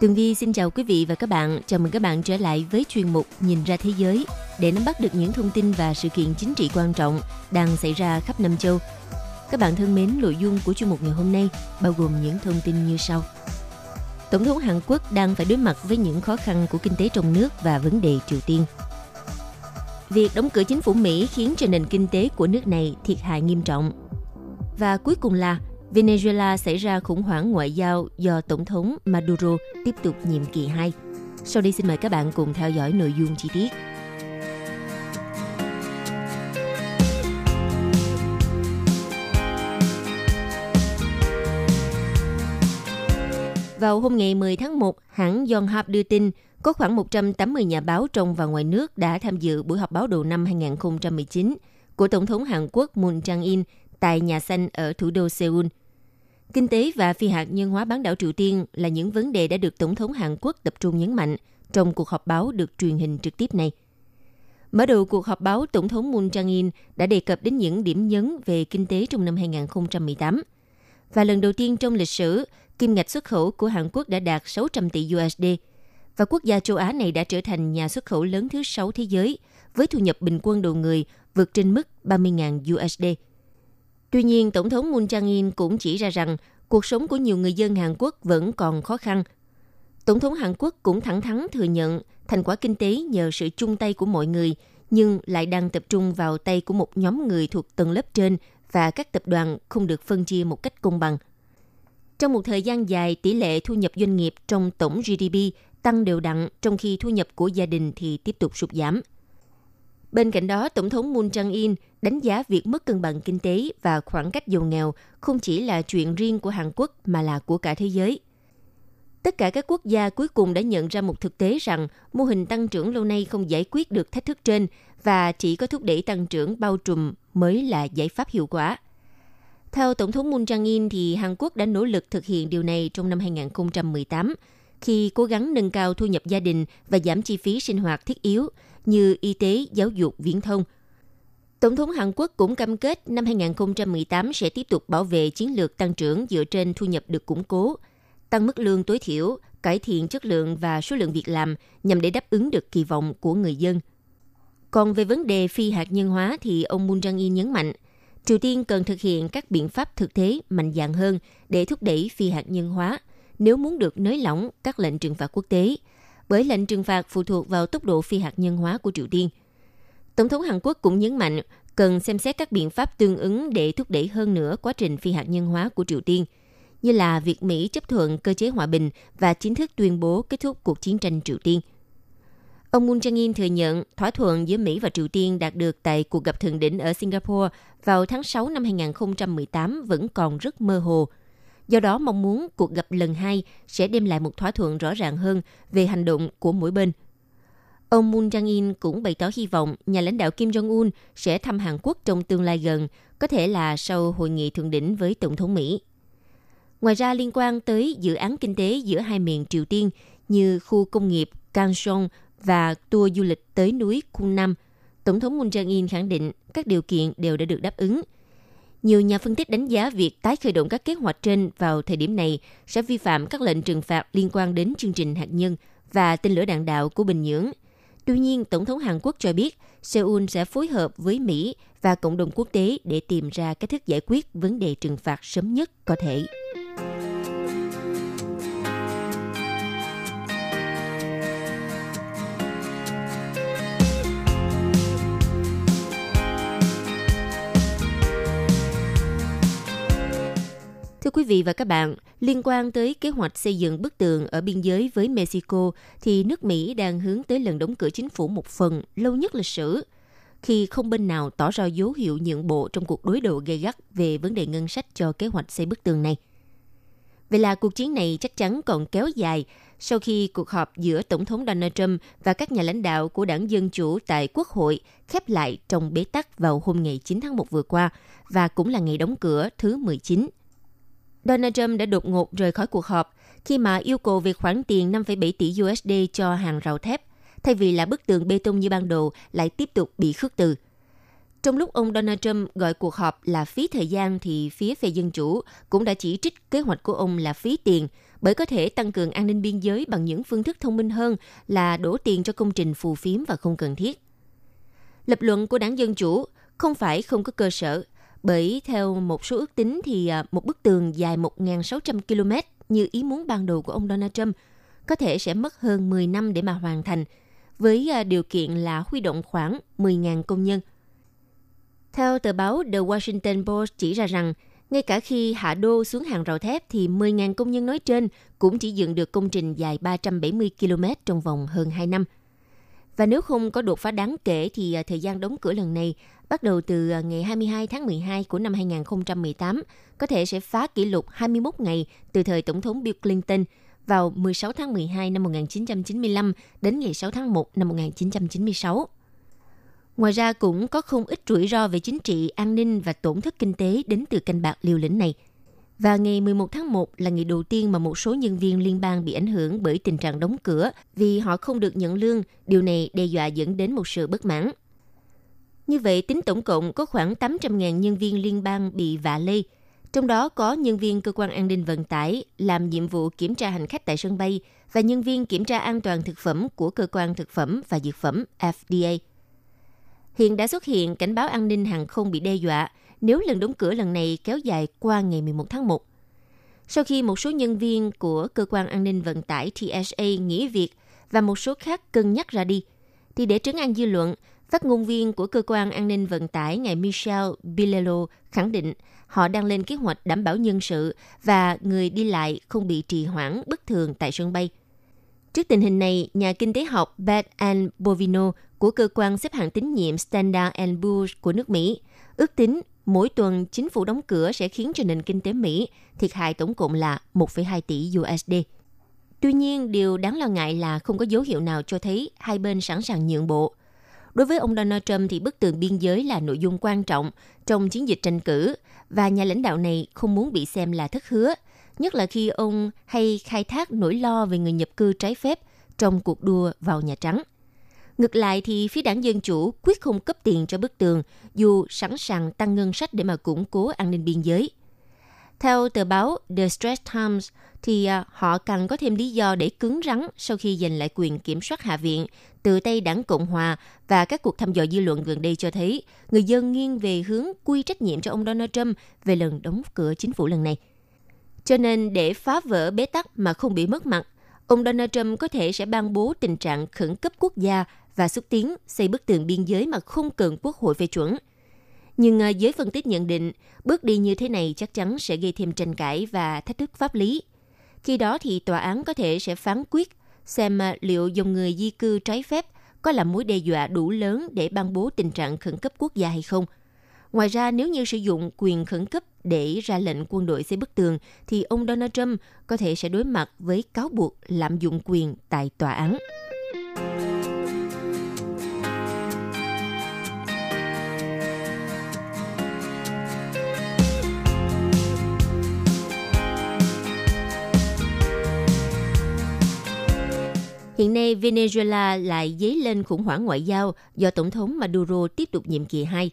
Tường Vi xin chào quý vị và các bạn. Chào mừng các bạn trở lại với chuyên mục Nhìn ra thế giới để nắm bắt được những thông tin và sự kiện chính trị quan trọng đang xảy ra khắp năm châu. Các bạn thân mến, nội dung của chuyên mục ngày hôm nay bao gồm những thông tin như sau. Tổng thống Hàn Quốc đang phải đối mặt với những khó khăn của kinh tế trong nước và vấn đề Triều Tiên. Việc đóng cửa chính phủ Mỹ khiến cho nền kinh tế của nước này thiệt hại nghiêm trọng. Và cuối cùng là Venezuela xảy ra khủng hoảng ngoại giao do Tổng thống Maduro tiếp tục nhiệm kỳ 2. Sau đây xin mời các bạn cùng theo dõi nội dung chi tiết. Vào hôm ngày 10 tháng 1, hãng Yonhap đưa tin có khoảng 180 nhà báo trong và ngoài nước đã tham dự buổi họp báo đầu năm 2019 của Tổng thống Hàn Quốc Moon Jae-in tại Nhà Xanh ở thủ đô Seoul. Kinh tế và phi hạt nhân hóa bán đảo Triều Tiên là những vấn đề đã được Tổng thống Hàn Quốc tập trung nhấn mạnh trong cuộc họp báo được truyền hình trực tiếp này. Mở đầu cuộc họp báo, Tổng thống Moon Jae-in đã đề cập đến những điểm nhấn về kinh tế trong năm 2018. Và lần đầu tiên trong lịch sử, kim ngạch xuất khẩu của Hàn Quốc đã đạt 600 tỷ USD. Và quốc gia châu Á này đã trở thành nhà xuất khẩu lớn thứ sáu thế giới, với thu nhập bình quân đầu người vượt trên mức 30.000 USD. Tuy nhiên, Tổng thống Moon Jae-in cũng chỉ ra rằng cuộc sống của nhiều người dân Hàn Quốc vẫn còn khó khăn. Tổng thống Hàn Quốc cũng thẳng thắn thừa nhận thành quả kinh tế nhờ sự chung tay của mọi người, nhưng lại đang tập trung vào tay của một nhóm người thuộc tầng lớp trên và các tập đoàn không được phân chia một cách công bằng. Trong một thời gian dài, tỷ lệ thu nhập doanh nghiệp trong tổng GDP tăng đều đặn, trong khi thu nhập của gia đình thì tiếp tục sụt giảm. Bên cạnh đó, Tổng thống Moon Jae-in đánh giá việc mất cân bằng kinh tế và khoảng cách giàu nghèo không chỉ là chuyện riêng của Hàn Quốc mà là của cả thế giới. Tất cả các quốc gia cuối cùng đã nhận ra một thực tế rằng mô hình tăng trưởng lâu nay không giải quyết được thách thức trên và chỉ có thúc đẩy tăng trưởng bao trùm mới là giải pháp hiệu quả. Theo Tổng thống Moon Jae-in thì Hàn Quốc đã nỗ lực thực hiện điều này trong năm 2018 khi cố gắng nâng cao thu nhập gia đình và giảm chi phí sinh hoạt thiết yếu như y tế, giáo dục, viễn thông. Tổng thống Hàn Quốc cũng cam kết năm 2018 sẽ tiếp tục bảo vệ chiến lược tăng trưởng dựa trên thu nhập được củng cố, tăng mức lương tối thiểu, cải thiện chất lượng và số lượng việc làm nhằm để đáp ứng được kỳ vọng của người dân. Còn về vấn đề phi hạt nhân hóa thì ông Moon Jae-in nhấn mạnh, Triều Tiên cần thực hiện các biện pháp thực tế mạnh dạn hơn để thúc đẩy phi hạt nhân hóa nếu muốn được nới lỏng các lệnh trừng phạt quốc tế, bởi lệnh trừng phạt phụ thuộc vào tốc độ phi hạt nhân hóa của Triều Tiên. Tổng thống Hàn Quốc cũng nhấn mạnh cần xem xét các biện pháp tương ứng để thúc đẩy hơn nữa quá trình phi hạt nhân hóa của Triều Tiên, như là việc Mỹ chấp thuận cơ chế hòa bình và chính thức tuyên bố kết thúc cuộc chiến tranh Triều Tiên. Ông Moon Jae-in thừa nhận thỏa thuận giữa Mỹ và Triều Tiên đạt được tại cuộc gặp thượng đỉnh ở Singapore vào tháng 6 năm 2018 vẫn còn rất mơ hồ – Do đó mong muốn cuộc gặp lần hai sẽ đem lại một thỏa thuận rõ ràng hơn về hành động của mỗi bên. Ông Moon Jae-in cũng bày tỏ hy vọng nhà lãnh đạo Kim Jong-un sẽ thăm Hàn Quốc trong tương lai gần, có thể là sau hội nghị thượng đỉnh với Tổng thống Mỹ. Ngoài ra liên quan tới dự án kinh tế giữa hai miền Triều Tiên như khu công nghiệp Kansong và tour du lịch tới núi Kunam, Tổng thống Moon Jae-in khẳng định các điều kiện đều đã được đáp ứng – nhiều nhà phân tích đánh giá việc tái khởi động các kế hoạch trên vào thời điểm này sẽ vi phạm các lệnh trừng phạt liên quan đến chương trình hạt nhân và tên lửa đạn đạo của Bình Nhưỡng. Tuy nhiên, Tổng thống Hàn Quốc cho biết Seoul sẽ phối hợp với Mỹ và cộng đồng quốc tế để tìm ra cách thức giải quyết vấn đề trừng phạt sớm nhất có thể. Thưa quý vị và các bạn, liên quan tới kế hoạch xây dựng bức tường ở biên giới với Mexico, thì nước Mỹ đang hướng tới lần đóng cửa chính phủ một phần lâu nhất lịch sử. khi không bên nào tỏ ra dấu hiệu nhượng bộ trong cuộc đối đầu gay gắt về vấn đề ngân sách cho kế hoạch xây bức tường này. Vậy là cuộc chiến này chắc chắn còn kéo dài sau khi cuộc họp giữa Tổng thống Donald Trump và các nhà lãnh đạo của đảng Dân Chủ tại Quốc hội khép lại trong bế tắc vào hôm ngày 9 tháng 1 vừa qua và cũng là ngày đóng cửa thứ 19. Donald Trump đã đột ngột rời khỏi cuộc họp khi mà yêu cầu việc khoản tiền 5,7 tỷ USD cho hàng rào thép, thay vì là bức tường bê tông như ban đầu lại tiếp tục bị khước từ. Trong lúc ông Donald Trump gọi cuộc họp là phí thời gian thì phía phe Dân Chủ cũng đã chỉ trích kế hoạch của ông là phí tiền bởi có thể tăng cường an ninh biên giới bằng những phương thức thông minh hơn là đổ tiền cho công trình phù phiếm và không cần thiết. Lập luận của đảng Dân Chủ không phải không có cơ sở, bởi theo một số ước tính thì à, một bức tường dài 1.600 km như ý muốn ban đầu của ông Donald Trump có thể sẽ mất hơn 10 năm để mà hoàn thành, với à, điều kiện là huy động khoảng 10.000 công nhân. Theo tờ báo The Washington Post chỉ ra rằng, ngay cả khi hạ đô xuống hàng rào thép thì 10.000 công nhân nói trên cũng chỉ dựng được công trình dài 370 km trong vòng hơn 2 năm. Và nếu không có đột phá đáng kể thì à, thời gian đóng cửa lần này bắt đầu từ à, ngày 22 tháng 12 của năm 2018 có thể sẽ phá kỷ lục 21 ngày từ thời Tổng thống Bill Clinton vào 16 tháng 12 năm 1995 đến ngày 6 tháng 1 năm 1996. Ngoài ra cũng có không ít rủi ro về chính trị, an ninh và tổn thất kinh tế đến từ canh bạc liều lĩnh này. Và ngày 11 tháng 1 là ngày đầu tiên mà một số nhân viên liên bang bị ảnh hưởng bởi tình trạng đóng cửa vì họ không được nhận lương. Điều này đe dọa dẫn đến một sự bất mãn. Như vậy, tính tổng cộng có khoảng 800.000 nhân viên liên bang bị vạ lây, trong đó có nhân viên cơ quan an ninh vận tải làm nhiệm vụ kiểm tra hành khách tại sân bay và nhân viên kiểm tra an toàn thực phẩm của cơ quan thực phẩm và dược phẩm FDA. Hiện đã xuất hiện cảnh báo an ninh hàng không bị đe dọa nếu lần đóng cửa lần này kéo dài qua ngày 11 tháng 1. Sau khi một số nhân viên của cơ quan an ninh vận tải TSA nghỉ việc và một số khác cân nhắc ra đi, thì để trấn an dư luận, Phát ngôn viên của cơ quan an ninh vận tải ngài Michel Bilello khẳng định họ đang lên kế hoạch đảm bảo nhân sự và người đi lại không bị trì hoãn bất thường tại sân bay. Trước tình hình này, nhà kinh tế học Beth Ann Bovino của cơ quan xếp hạng tín nhiệm Standard Poor's của nước Mỹ ước tính mỗi tuần chính phủ đóng cửa sẽ khiến cho nền kinh tế Mỹ thiệt hại tổng cộng là 1,2 tỷ USD. Tuy nhiên, điều đáng lo ngại là không có dấu hiệu nào cho thấy hai bên sẵn sàng nhượng bộ Đối với ông Donald Trump thì bức tường biên giới là nội dung quan trọng trong chiến dịch tranh cử và nhà lãnh đạo này không muốn bị xem là thất hứa, nhất là khi ông hay khai thác nỗi lo về người nhập cư trái phép trong cuộc đua vào Nhà Trắng. Ngược lại thì phía đảng Dân Chủ quyết không cấp tiền cho bức tường dù sẵn sàng tăng ngân sách để mà củng cố an ninh biên giới. Theo tờ báo The Straits Times, thì à, họ cần có thêm lý do để cứng rắn sau khi giành lại quyền kiểm soát Hạ viện từ tay đảng Cộng Hòa và các cuộc thăm dò dư luận gần đây cho thấy người dân nghiêng về hướng quy trách nhiệm cho ông Donald Trump về lần đóng cửa chính phủ lần này. Cho nên để phá vỡ bế tắc mà không bị mất mặt, ông Donald Trump có thể sẽ ban bố tình trạng khẩn cấp quốc gia và xúc tiến xây bức tường biên giới mà không cần quốc hội phê chuẩn – nhưng à, giới phân tích nhận định, bước đi như thế này chắc chắn sẽ gây thêm tranh cãi và thách thức pháp lý. Khi đó thì tòa án có thể sẽ phán quyết xem à, liệu dòng người di cư trái phép có là mối đe dọa đủ lớn để ban bố tình trạng khẩn cấp quốc gia hay không. Ngoài ra, nếu như sử dụng quyền khẩn cấp để ra lệnh quân đội xây bức tường, thì ông Donald Trump có thể sẽ đối mặt với cáo buộc lạm dụng quyền tại tòa án. Hiện nay, Venezuela lại dấy lên khủng hoảng ngoại giao do Tổng thống Maduro tiếp tục nhiệm kỳ 2.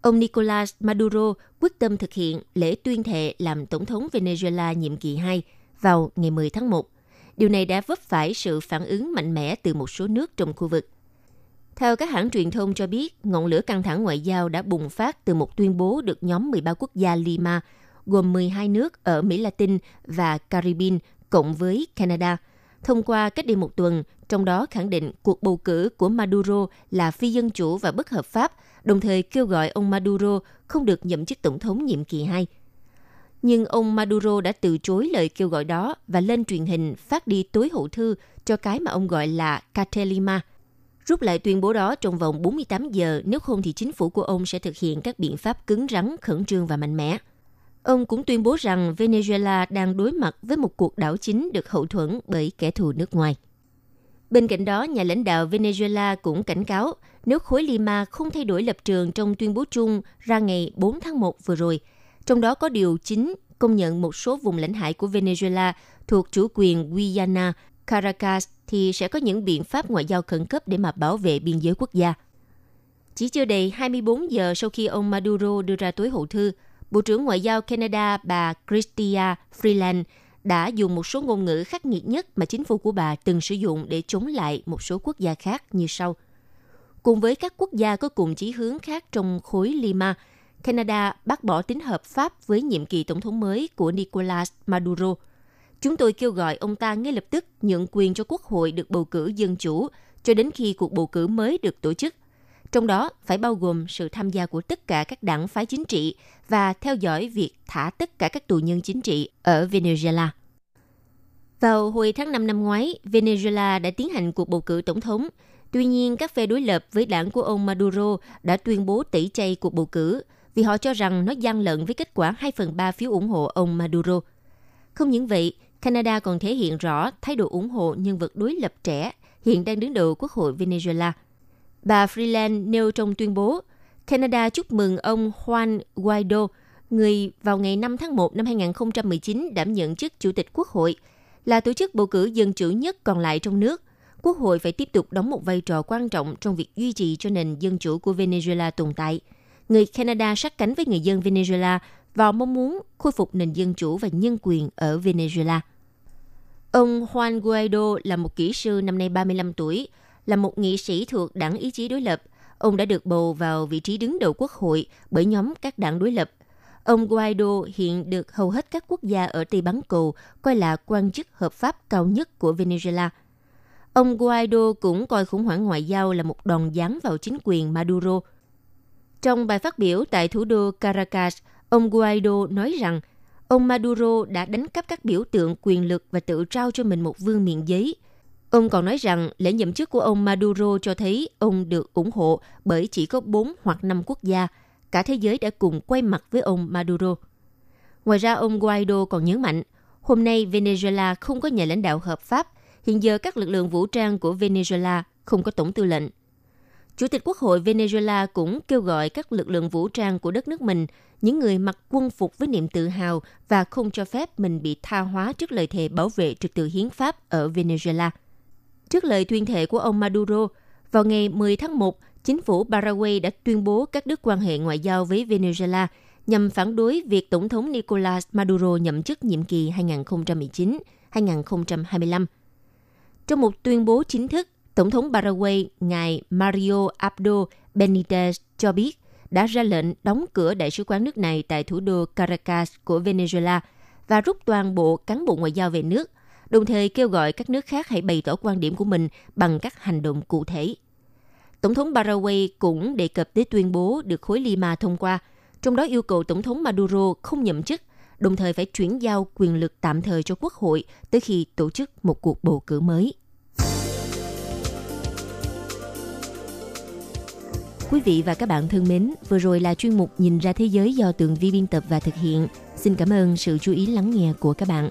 Ông Nicolas Maduro quyết tâm thực hiện lễ tuyên thệ làm Tổng thống Venezuela nhiệm kỳ 2 vào ngày 10 tháng 1. Điều này đã vấp phải sự phản ứng mạnh mẽ từ một số nước trong khu vực. Theo các hãng truyền thông cho biết, ngọn lửa căng thẳng ngoại giao đã bùng phát từ một tuyên bố được nhóm 13 quốc gia Lima, gồm 12 nước ở Mỹ Latin và Caribbean, cộng với Canada – thông qua cách đây một tuần, trong đó khẳng định cuộc bầu cử của Maduro là phi dân chủ và bất hợp pháp, đồng thời kêu gọi ông Maduro không được nhậm chức tổng thống nhiệm kỳ 2. Nhưng ông Maduro đã từ chối lời kêu gọi đó và lên truyền hình phát đi tối hậu thư cho cái mà ông gọi là Catelima. rút lại tuyên bố đó trong vòng 48 giờ, nếu không thì chính phủ của ông sẽ thực hiện các biện pháp cứng rắn, khẩn trương và mạnh mẽ. Ông cũng tuyên bố rằng Venezuela đang đối mặt với một cuộc đảo chính được hậu thuẫn bởi kẻ thù nước ngoài. Bên cạnh đó, nhà lãnh đạo Venezuela cũng cảnh cáo nếu khối Lima không thay đổi lập trường trong tuyên bố chung ra ngày 4 tháng 1 vừa rồi, trong đó có điều chính công nhận một số vùng lãnh hải của Venezuela thuộc chủ quyền Guyana, Caracas thì sẽ có những biện pháp ngoại giao khẩn cấp để mà bảo vệ biên giới quốc gia. Chỉ chưa đầy 24 giờ sau khi ông Maduro đưa ra tối hậu thư, Bộ trưởng Ngoại giao Canada bà Chrystia Freeland đã dùng một số ngôn ngữ khắc nghiệt nhất mà chính phủ của bà từng sử dụng để chống lại một số quốc gia khác như sau. Cùng với các quốc gia có cùng chí hướng khác trong khối Lima, Canada bác bỏ tính hợp pháp với nhiệm kỳ tổng thống mới của Nicolas Maduro. Chúng tôi kêu gọi ông ta ngay lập tức nhượng quyền cho quốc hội được bầu cử dân chủ cho đến khi cuộc bầu cử mới được tổ chức. Trong đó phải bao gồm sự tham gia của tất cả các đảng phái chính trị và theo dõi việc thả tất cả các tù nhân chính trị ở Venezuela. Vào hồi tháng 5 năm ngoái, Venezuela đã tiến hành cuộc bầu cử tổng thống. Tuy nhiên, các phe đối lập với đảng của ông Maduro đã tuyên bố tẩy chay cuộc bầu cử vì họ cho rằng nó gian lận với kết quả 2 phần 3 phiếu ủng hộ ông Maduro. Không những vậy, Canada còn thể hiện rõ thái độ ủng hộ nhân vật đối lập trẻ hiện đang đứng đầu Quốc hội Venezuela. Bà Freeland nêu trong tuyên bố, Canada chúc mừng ông Juan Guaido, người vào ngày 5 tháng 1 năm 2019 đảm nhận chức Chủ tịch Quốc hội, là tổ chức bầu cử dân chủ nhất còn lại trong nước. Quốc hội phải tiếp tục đóng một vai trò quan trọng trong việc duy trì cho nền dân chủ của Venezuela tồn tại. Người Canada sát cánh với người dân Venezuela và mong muốn khôi phục nền dân chủ và nhân quyền ở Venezuela. Ông Juan Guaido là một kỹ sư năm nay 35 tuổi, là một nghị sĩ thuộc đảng ý chí đối lập. Ông đã được bầu vào vị trí đứng đầu quốc hội bởi nhóm các đảng đối lập. Ông Guaido hiện được hầu hết các quốc gia ở Tây Bán Cầu coi là quan chức hợp pháp cao nhất của Venezuela. Ông Guaido cũng coi khủng hoảng ngoại giao là một đòn giáng vào chính quyền Maduro. Trong bài phát biểu tại thủ đô Caracas, ông Guaido nói rằng ông Maduro đã đánh cắp các biểu tượng quyền lực và tự trao cho mình một vương miện giấy. Ông còn nói rằng lễ nhậm chức của ông Maduro cho thấy ông được ủng hộ bởi chỉ có 4 hoặc 5 quốc gia. Cả thế giới đã cùng quay mặt với ông Maduro. Ngoài ra, ông Guaido còn nhấn mạnh, hôm nay Venezuela không có nhà lãnh đạo hợp pháp. Hiện giờ các lực lượng vũ trang của Venezuela không có tổng tư lệnh. Chủ tịch Quốc hội Venezuela cũng kêu gọi các lực lượng vũ trang của đất nước mình, những người mặc quân phục với niềm tự hào và không cho phép mình bị tha hóa trước lời thề bảo vệ trật tự hiến pháp ở Venezuela. Trước lời tuyên thệ của ông Maduro, vào ngày 10 tháng 1, chính phủ Paraguay đã tuyên bố các đứt quan hệ ngoại giao với Venezuela nhằm phản đối việc Tổng thống Nicolas Maduro nhậm chức nhiệm kỳ 2019-2025. Trong một tuyên bố chính thức, Tổng thống Paraguay ngài Mario Abdo Benitez cho biết đã ra lệnh đóng cửa đại sứ quán nước này tại thủ đô Caracas của Venezuela và rút toàn bộ cán bộ ngoại giao về nước, đồng thời kêu gọi các nước khác hãy bày tỏ quan điểm của mình bằng các hành động cụ thể. Tổng thống Paraguay cũng đề cập tới tuyên bố được khối Lima thông qua, trong đó yêu cầu Tổng thống Maduro không nhậm chức, đồng thời phải chuyển giao quyền lực tạm thời cho Quốc hội tới khi tổ chức một cuộc bầu cử mới. Quý vị và các bạn thân mến, vừa rồi là chuyên mục Nhìn ra thế giới do Tường Vi biên tập và thực hiện. Xin cảm ơn sự chú ý lắng nghe của các bạn.